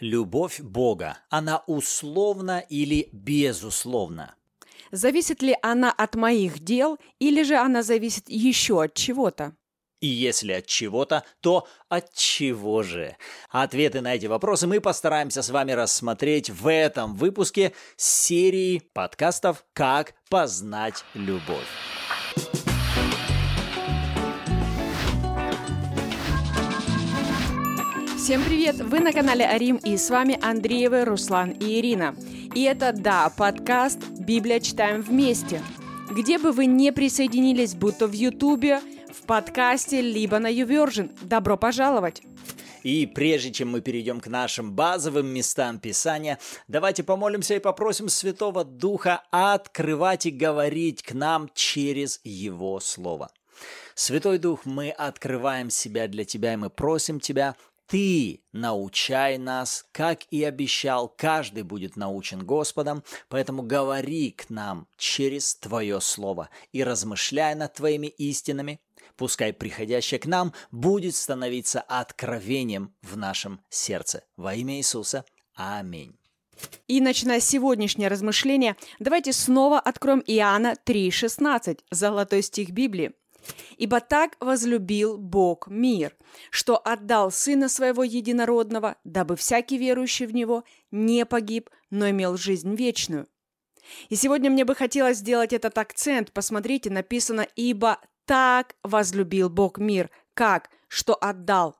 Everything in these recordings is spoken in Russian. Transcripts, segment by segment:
Любовь Бога, она условна или безусловна? Зависит ли она от моих дел или же она зависит еще от чего-то? И если от чего-то, то от чего же? Ответы на эти вопросы мы постараемся с вами рассмотреть в этом выпуске серии подкастов «Как познать любовь». Всем привет! Вы на канале Арим и с вами Андреевы, Руслан и Ирина. И это, да, подкаст «Библия читаем вместе». Где бы вы не присоединились, будь то в Ютубе, в подкасте, либо на YouVersion, добро пожаловать! И прежде чем мы перейдем к нашим базовым местам Писания, давайте помолимся и попросим Святого Духа открывать и говорить к нам через Его Слово. Святой Дух, мы открываем себя для Тебя, и мы просим Тебя, ты научай нас, как и обещал, каждый будет научен Господом, поэтому говори к нам через Твое Слово и размышляй над Твоими истинами, пускай приходящее к нам будет становиться откровением в нашем сердце. Во имя Иисуса. Аминь. И начиная сегодняшнее размышление, давайте снова откроем Иоанна 3,16, золотой стих Библии. Ибо так возлюбил Бог мир, что отдал Сына Своего Единородного, дабы всякий верующий в Него не погиб, но имел жизнь вечную. И сегодня мне бы хотелось сделать этот акцент. Посмотрите, написано «Ибо так возлюбил Бог мир». Как? Что отдал.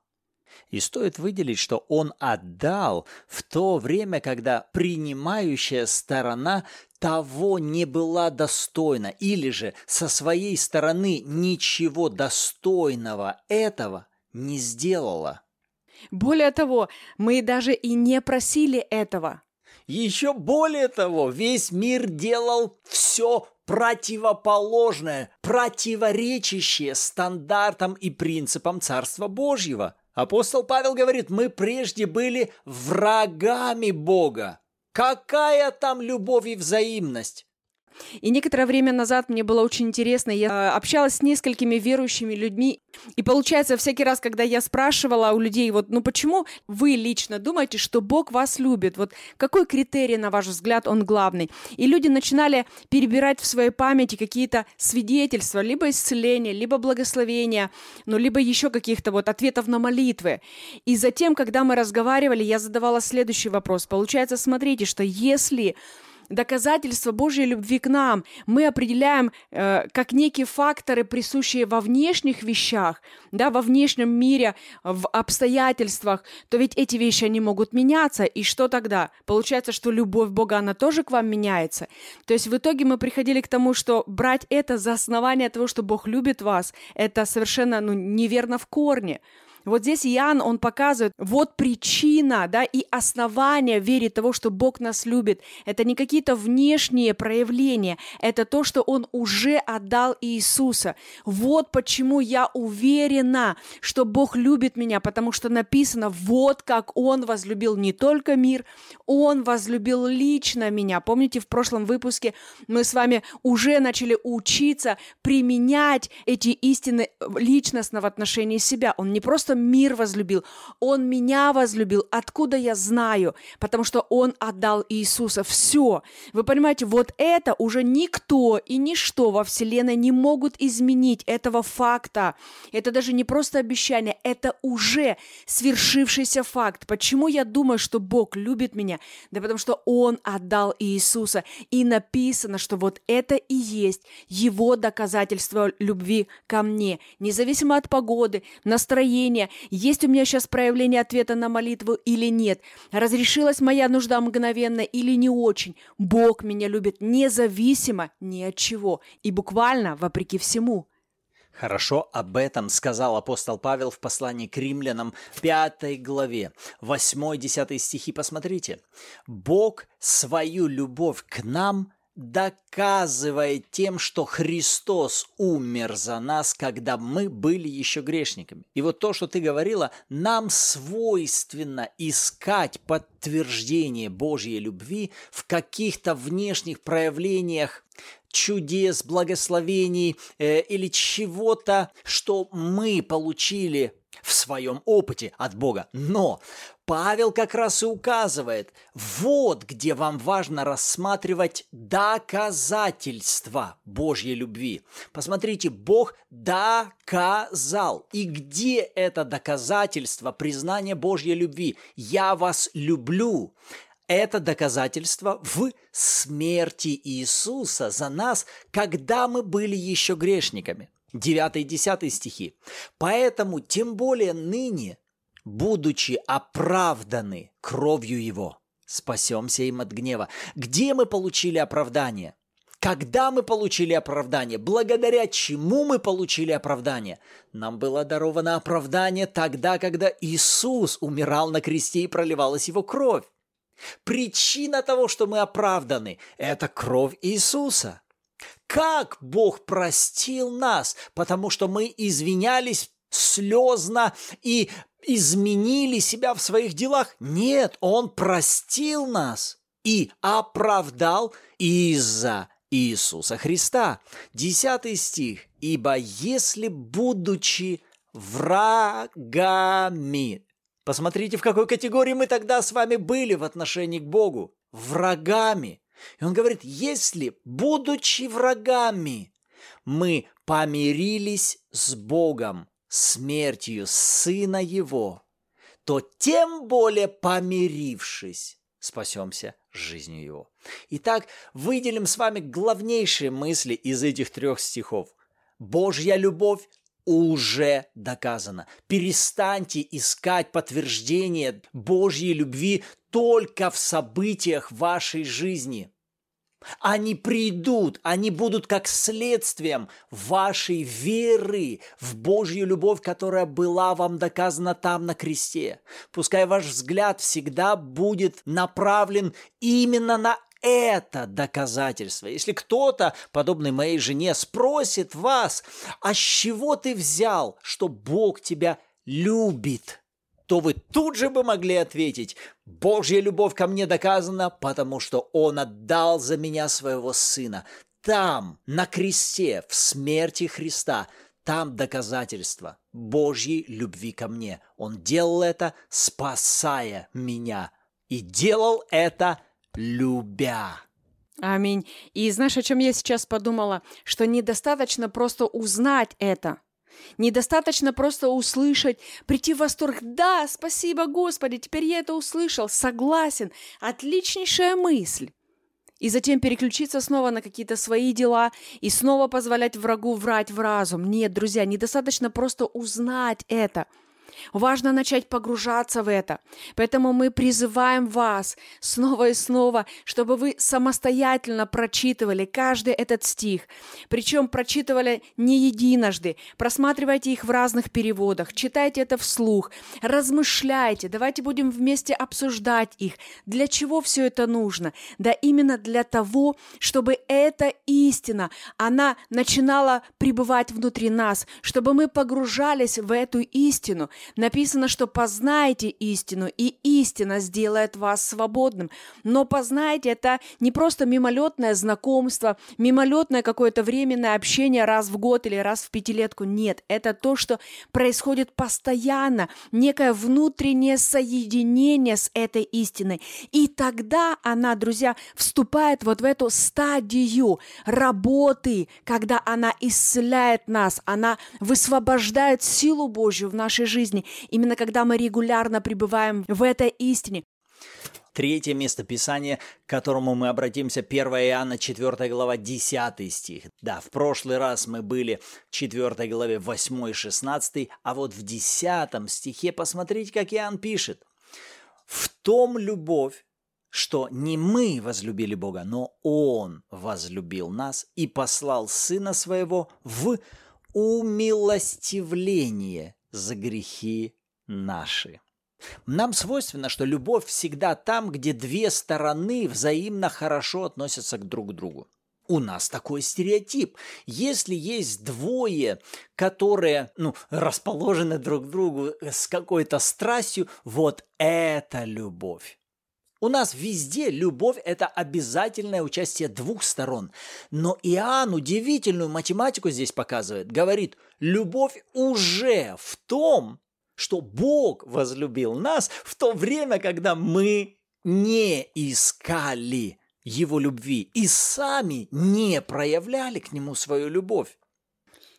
И стоит выделить, что он отдал в то время, когда принимающая сторона того не была достойна, или же со своей стороны ничего достойного этого не сделала. Более того, мы даже и не просили этого. Еще более того, весь мир делал все противоположное, противоречащее стандартам и принципам Царства Божьего – Апостол Павел говорит, мы прежде были врагами Бога. Какая там любовь и взаимность? И некоторое время назад мне было очень интересно, я э, общалась с несколькими верующими людьми, и получается, всякий раз, когда я спрашивала у людей, вот, ну почему вы лично думаете, что Бог вас любит? Вот какой критерий, на ваш взгляд, он главный? И люди начинали перебирать в своей памяти какие-то свидетельства, либо исцеления, либо благословения, ну, либо еще каких-то вот ответов на молитвы. И затем, когда мы разговаривали, я задавала следующий вопрос. Получается, смотрите, что если доказательства Божьей любви к нам мы определяем э, как некие факторы, присущие во внешних вещах, да, во внешнем мире, в обстоятельствах, то ведь эти вещи, они могут меняться. И что тогда? Получается, что любовь Бога, она тоже к вам меняется. То есть в итоге мы приходили к тому, что брать это за основание того, что Бог любит вас, это совершенно ну, неверно в корне. Вот здесь Иоанн, он показывает, вот причина, да, и основание вере того, что Бог нас любит. Это не какие-то внешние проявления, это то, что Он уже отдал Иисуса. Вот почему я уверена, что Бог любит меня, потому что написано, вот как Он возлюбил не только мир, Он возлюбил лично меня. Помните, в прошлом выпуске мы с вами уже начали учиться применять эти истины личностно в отношении себя. Он не просто просто мир возлюбил. Он меня возлюбил. Откуда я знаю? Потому что Он отдал Иисуса. Все. Вы понимаете, вот это уже никто и ничто во Вселенной не могут изменить этого факта. Это даже не просто обещание, это уже свершившийся факт. Почему я думаю, что Бог любит меня? Да потому что Он отдал Иисуса. И написано, что вот это и есть Его доказательство любви ко мне. Независимо от погоды, настроения, меня, есть у меня сейчас проявление ответа на молитву или нет, разрешилась моя нужда мгновенно или не очень. Бог меня любит независимо ни от чего и буквально вопреки всему. Хорошо об этом сказал апостол Павел в послании к римлянам 5 главе, 8-10 стихи, посмотрите. «Бог свою любовь к нам доказывает тем, что Христос умер за нас, когда мы были еще грешниками. И вот то, что ты говорила, нам свойственно искать подтверждение Божьей любви в каких-то внешних проявлениях чудес, благословений э, или чего-то, что мы получили в своем опыте от Бога. Но Павел как раз и указывает, вот где вам важно рассматривать доказательства Божьей любви. Посмотрите, Бог доказал. И где это доказательство признания Божьей любви? Я вас люблю. Это доказательство в смерти Иисуса за нас, когда мы были еще грешниками. 9 и 10 стихи. «Поэтому тем более ныне, будучи оправданы кровью Его, спасемся им от гнева». Где мы получили оправдание? Когда мы получили оправдание? Благодаря чему мы получили оправдание? Нам было даровано оправдание тогда, когда Иисус умирал на кресте и проливалась Его кровь. Причина того, что мы оправданы, это кровь Иисуса. Как Бог простил нас, потому что мы извинялись слезно и изменили себя в своих делах? Нет, Он простил нас и оправдал из-за Иисуса Христа. Десятый стих. «Ибо если, будучи врагами, Посмотрите, в какой категории мы тогда с вами были в отношении к Богу. Врагами. И он говорит, если, будучи врагами, мы помирились с Богом смертью Сына Его, то тем более помирившись, спасемся жизнью Его. Итак, выделим с вами главнейшие мысли из этих трех стихов. Божья любовь уже доказано. Перестаньте искать подтверждение Божьей любви только в событиях вашей жизни. Они придут, они будут как следствием вашей веры в Божью любовь, которая была вам доказана там на кресте. Пускай ваш взгляд всегда будет направлен именно на это доказательство. Если кто-то, подобный моей жене, спросит вас, а с чего ты взял, что Бог тебя любит, то вы тут же бы могли ответить, Божья любовь ко мне доказана, потому что Он отдал за меня своего Сына. Там, на кресте, в смерти Христа, там доказательство Божьей любви ко мне. Он делал это, спасая меня. И делал это любя. Аминь. И знаешь, о чем я сейчас подумала? Что недостаточно просто узнать это. Недостаточно просто услышать, прийти в восторг. Да, спасибо, Господи, теперь я это услышал. Согласен. Отличнейшая мысль. И затем переключиться снова на какие-то свои дела и снова позволять врагу врать в разум. Нет, друзья, недостаточно просто узнать это – Важно начать погружаться в это. Поэтому мы призываем вас снова и снова, чтобы вы самостоятельно прочитывали каждый этот стих. Причем прочитывали не единожды. Просматривайте их в разных переводах, читайте это вслух, размышляйте. Давайте будем вместе обсуждать их. Для чего все это нужно? Да именно для того, чтобы эта истина, она начинала пребывать внутри нас, чтобы мы погружались в эту истину, Написано, что познайте истину, и истина сделает вас свободным. Но познайте это не просто мимолетное знакомство, мимолетное какое-то временное общение раз в год или раз в пятилетку. Нет, это то, что происходит постоянно, некое внутреннее соединение с этой истиной. И тогда она, друзья, вступает вот в эту стадию работы, когда она исцеляет нас, она высвобождает силу Божью в нашей жизни, жизни, именно когда мы регулярно пребываем в этой истине. Третье место Писания, к которому мы обратимся, 1 Иоанна 4 глава 10 стих. Да, в прошлый раз мы были в 4 главе 8 и 16, а вот в 10 стихе посмотрите, как Иоанн пишет. «В том любовь, что не мы возлюбили Бога, но Он возлюбил нас и послал Сына Своего в умилостивление за грехи наши. Нам свойственно, что любовь всегда там, где две стороны взаимно хорошо относятся к друг другу. У нас такой стереотип. Если есть двое, которые ну, расположены друг к другу с какой-то страстью, вот это любовь. У нас везде любовь – это обязательное участие двух сторон. Но Иоанн удивительную математику здесь показывает. Говорит, любовь уже в том, что Бог возлюбил нас в то время, когда мы не искали Его любви и сами не проявляли к Нему свою любовь.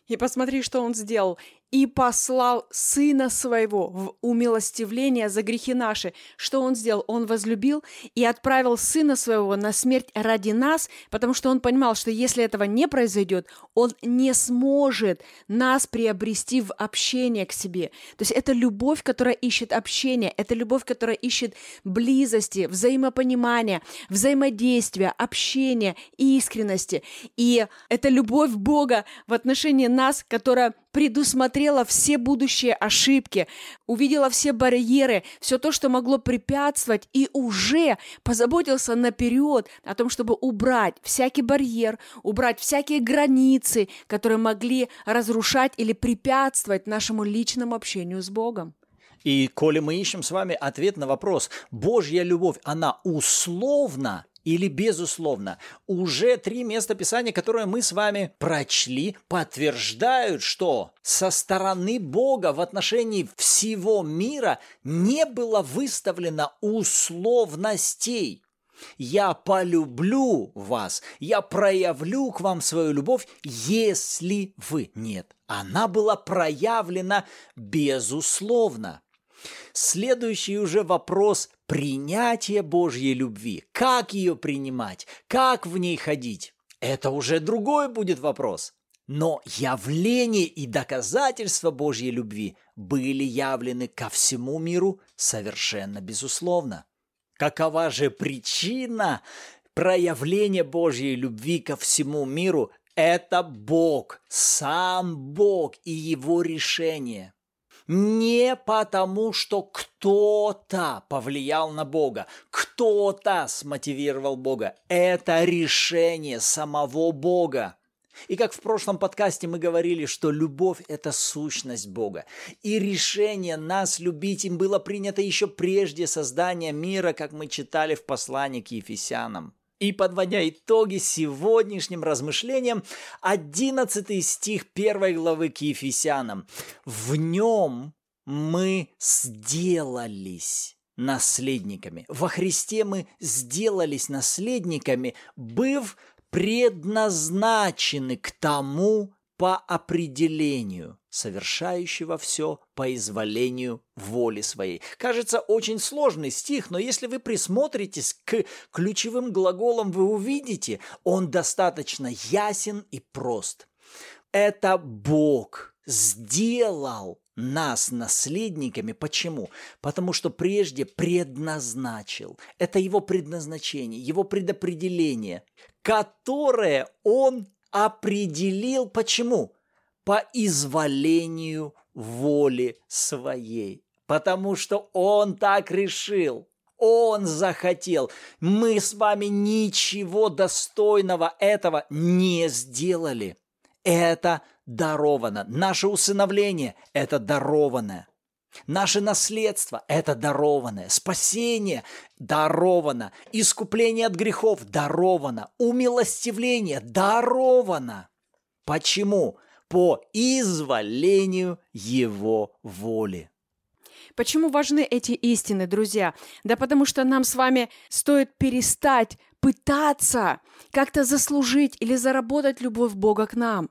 И посмотри, что он сделал и послал Сына Своего в умилостивление за грехи наши. Что Он сделал? Он возлюбил и отправил Сына Своего на смерть ради нас, потому что Он понимал, что если этого не произойдет, Он не сможет нас приобрести в общение к себе. То есть это любовь, которая ищет общение, это любовь, которая ищет близости, взаимопонимания, взаимодействия, общения, искренности. И это любовь Бога в отношении нас, которая предусмотрела все будущие ошибки, увидела все барьеры, все то, что могло препятствовать, и уже позаботился наперед о том, чтобы убрать всякий барьер, убрать всякие границы, которые могли разрушать или препятствовать нашему личному общению с Богом. И коли мы ищем с вами ответ на вопрос, Божья любовь, она условна или безусловно. Уже три места Писания, которые мы с вами прочли, подтверждают, что со стороны Бога в отношении всего мира не было выставлено условностей. Я полюблю вас, я проявлю к вам свою любовь, если вы нет. Она была проявлена безусловно. Следующий уже вопрос – принятие Божьей любви. Как ее принимать? Как в ней ходить? Это уже другой будет вопрос. Но явление и доказательства Божьей любви были явлены ко всему миру совершенно безусловно. Какова же причина проявления Божьей любви ко всему миру? Это Бог, сам Бог и Его решение не потому, что кто-то повлиял на Бога, кто-то смотивировал Бога. Это решение самого Бога. И как в прошлом подкасте мы говорили, что любовь – это сущность Бога. И решение нас любить им было принято еще прежде создания мира, как мы читали в послании к Ефесянам. И подводя итоги сегодняшним размышлениям, 11 стих 1 главы к Ефесянам. В нем мы сделались наследниками. Во Христе мы сделались наследниками, быв предназначены к тому по определению, совершающего все по изволению воли своей. Кажется, очень сложный стих, но если вы присмотритесь к ключевым глаголам, вы увидите, он достаточно ясен и прост. Это Бог сделал нас наследниками. Почему? Потому что прежде предназначил. Это его предназначение, его предопределение, которое он определил почему? По изволению воли своей. Потому что он так решил. Он захотел. Мы с вами ничего достойного этого не сделали. Это даровано. Наше усыновление – это дарованное. Наше наследство – это дарованное. Спасение – даровано. Искупление от грехов – даровано. Умилостивление – даровано. Почему? По изволению Его воли. Почему важны эти истины, друзья? Да потому что нам с вами стоит перестать пытаться как-то заслужить или заработать любовь Бога к нам.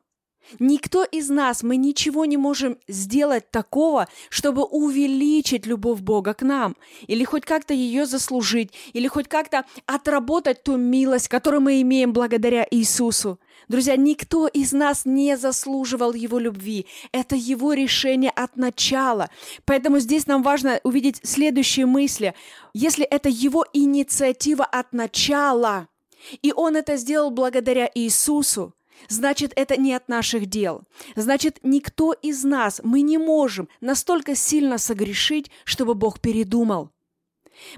Никто из нас, мы ничего не можем сделать такого, чтобы увеличить любовь Бога к нам, или хоть как-то ее заслужить, или хоть как-то отработать ту милость, которую мы имеем благодаря Иисусу. Друзья, никто из нас не заслуживал Его любви. Это Его решение от начала. Поэтому здесь нам важно увидеть следующие мысли. Если это Его инициатива от начала, и Он это сделал благодаря Иисусу, Значит, это не от наших дел. Значит, никто из нас, мы не можем настолько сильно согрешить, чтобы Бог передумал.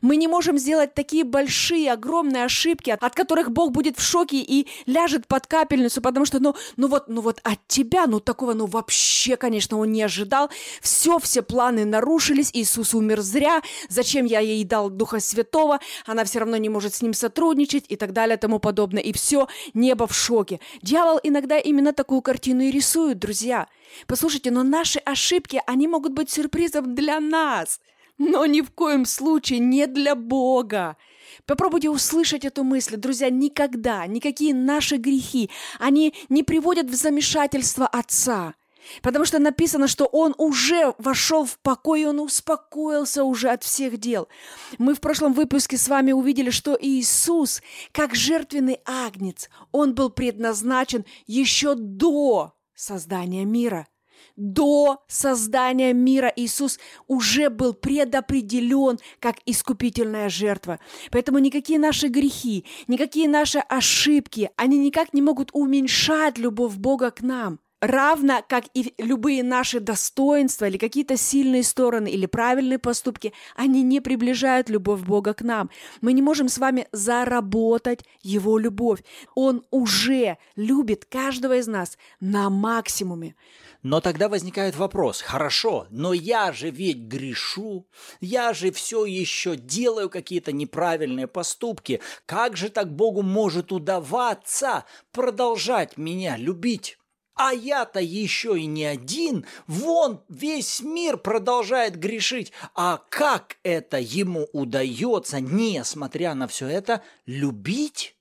Мы не можем сделать такие большие, огромные ошибки, от которых Бог будет в шоке и ляжет под капельницу, потому что, ну, ну вот, ну вот от тебя, ну такого, ну вообще, конечно, он не ожидал. Все, все планы нарушились, Иисус умер зря, зачем я ей дал Духа Святого, она все равно не может с ним сотрудничать и так далее, тому подобное. И все, небо в шоке. Дьявол иногда именно такую картину и рисует, друзья. Послушайте, но наши ошибки, они могут быть сюрпризом для нас – но ни в коем случае не для Бога. Попробуйте услышать эту мысль, друзья, никогда, никакие наши грехи, они не приводят в замешательство Отца. Потому что написано, что он уже вошел в покой, он успокоился уже от всех дел. Мы в прошлом выпуске с вами увидели, что Иисус, как жертвенный агнец, он был предназначен еще до создания мира – до создания мира Иисус уже был предопределен как искупительная жертва. Поэтому никакие наши грехи, никакие наши ошибки, они никак не могут уменьшать любовь Бога к нам – равно как и любые наши достоинства или какие-то сильные стороны или правильные поступки, они не приближают любовь Бога к нам. Мы не можем с вами заработать Его любовь. Он уже любит каждого из нас на максимуме. Но тогда возникает вопрос, хорошо, но я же ведь грешу, я же все еще делаю какие-то неправильные поступки. Как же так Богу может удаваться продолжать меня любить? А я-то еще и не один. Вон весь мир продолжает грешить. А как это ему удается, несмотря на все это, любить?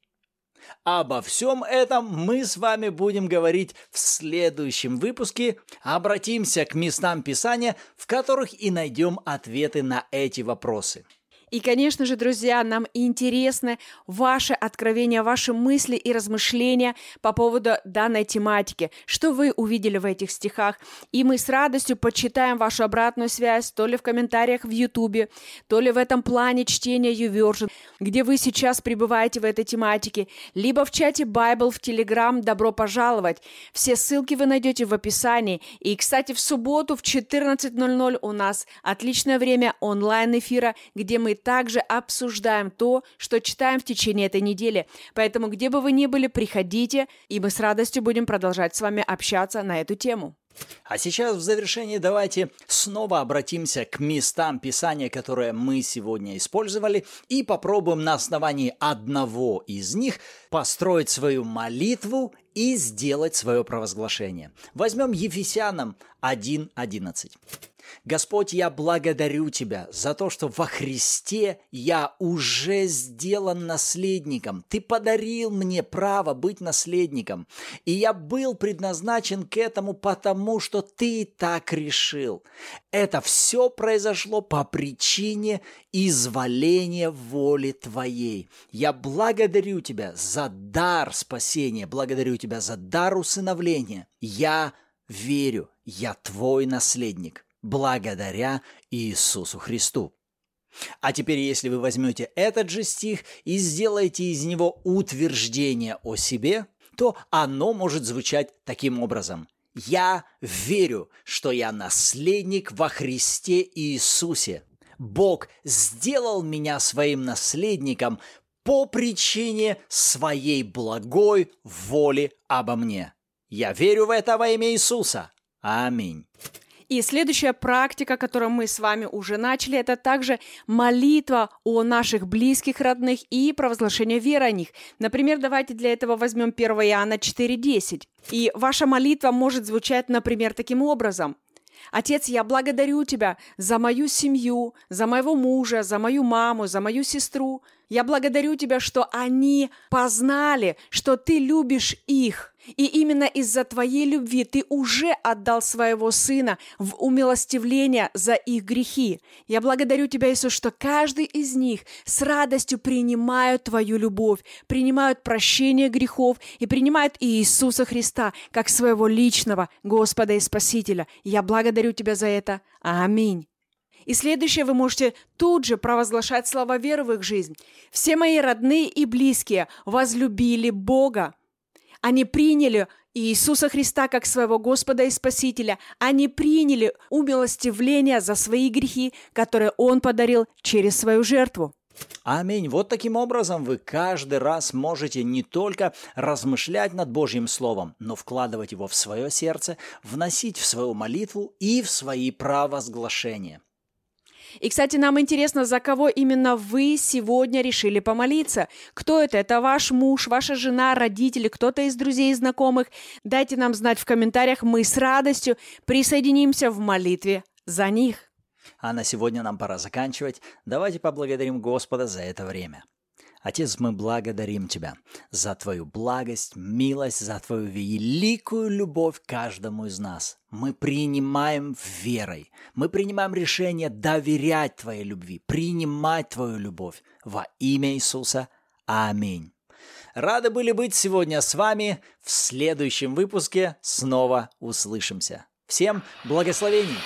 Обо всем этом мы с вами будем говорить в следующем выпуске. Обратимся к местам Писания, в которых и найдем ответы на эти вопросы. И, конечно же, друзья, нам интересны ваши откровения, ваши мысли и размышления по поводу данной тематики. Что вы увидели в этих стихах? И мы с радостью почитаем вашу обратную связь то ли в комментариях в Ютубе, то ли в этом плане чтения YouVersion, где вы сейчас пребываете в этой тематике, либо в чате Bible в Telegram «Добро пожаловать». Все ссылки вы найдете в описании. И, кстати, в субботу в 14.00 у нас отличное время онлайн-эфира, где мы также обсуждаем то, что читаем в течение этой недели. Поэтому, где бы вы ни были, приходите, и мы с радостью будем продолжать с вами общаться на эту тему. А сейчас в завершении давайте снова обратимся к местам Писания, которые мы сегодня использовали, и попробуем на основании одного из них построить свою молитву и сделать свое провозглашение. Возьмем Ефесянам 1.11. Господь, я благодарю Тебя за то, что во Христе я уже сделан наследником. Ты подарил мне право быть наследником. И я был предназначен к этому потому, что Ты так решил. Это все произошло по причине изволения воли Твоей. Я благодарю Тебя за дар спасения, благодарю Тебя за дар усыновления. Я верю, я Твой наследник благодаря Иисусу Христу. А теперь, если вы возьмете этот же стих и сделаете из него утверждение о себе, то оно может звучать таким образом. «Я верю, что я наследник во Христе Иисусе. Бог сделал меня своим наследником по причине своей благой воли обо мне. Я верю в это во имя Иисуса. Аминь. И следующая практика, которую мы с вами уже начали, это также молитва о наших близких, родных и провозглашение веры о них. Например, давайте для этого возьмем 1 Иоанна 4.10. И ваша молитва может звучать, например, таким образом. Отец, я благодарю Тебя за мою семью, за моего мужа, за мою маму, за мою сестру. Я благодарю Тебя, что они познали, что Ты любишь их. И именно из-за Твоей любви Ты уже отдал своего Сына в умилостивление за их грехи. Я благодарю Тебя, Иисус, что каждый из них с радостью принимают Твою любовь, принимают прощение грехов и принимают Иисуса Христа как своего личного Господа и Спасителя. Я благодарю Тебя за это. Аминь. И следующее вы можете тут же провозглашать слова веры в их жизнь. Все мои родные и близкие возлюбили Бога. Они приняли Иисуса Христа как своего Господа и Спасителя. Они приняли умилостивление за свои грехи, которые Он подарил через свою жертву. Аминь. Вот таким образом вы каждый раз можете не только размышлять над Божьим Словом, но вкладывать его в свое сердце, вносить в свою молитву и в свои провозглашения. И, кстати, нам интересно, за кого именно вы сегодня решили помолиться. Кто это? Это ваш муж, ваша жена, родители, кто-то из друзей и знакомых? Дайте нам знать в комментариях, мы с радостью присоединимся в молитве за них. А на сегодня нам пора заканчивать. Давайте поблагодарим Господа за это время. Отец, мы благодарим Тебя за Твою благость, милость, за Твою великую любовь каждому из нас. Мы принимаем верой, мы принимаем решение доверять Твоей любви, принимать Твою любовь во имя Иисуса. Аминь. Рады были быть сегодня с вами. В следующем выпуске снова услышимся. Всем благословений!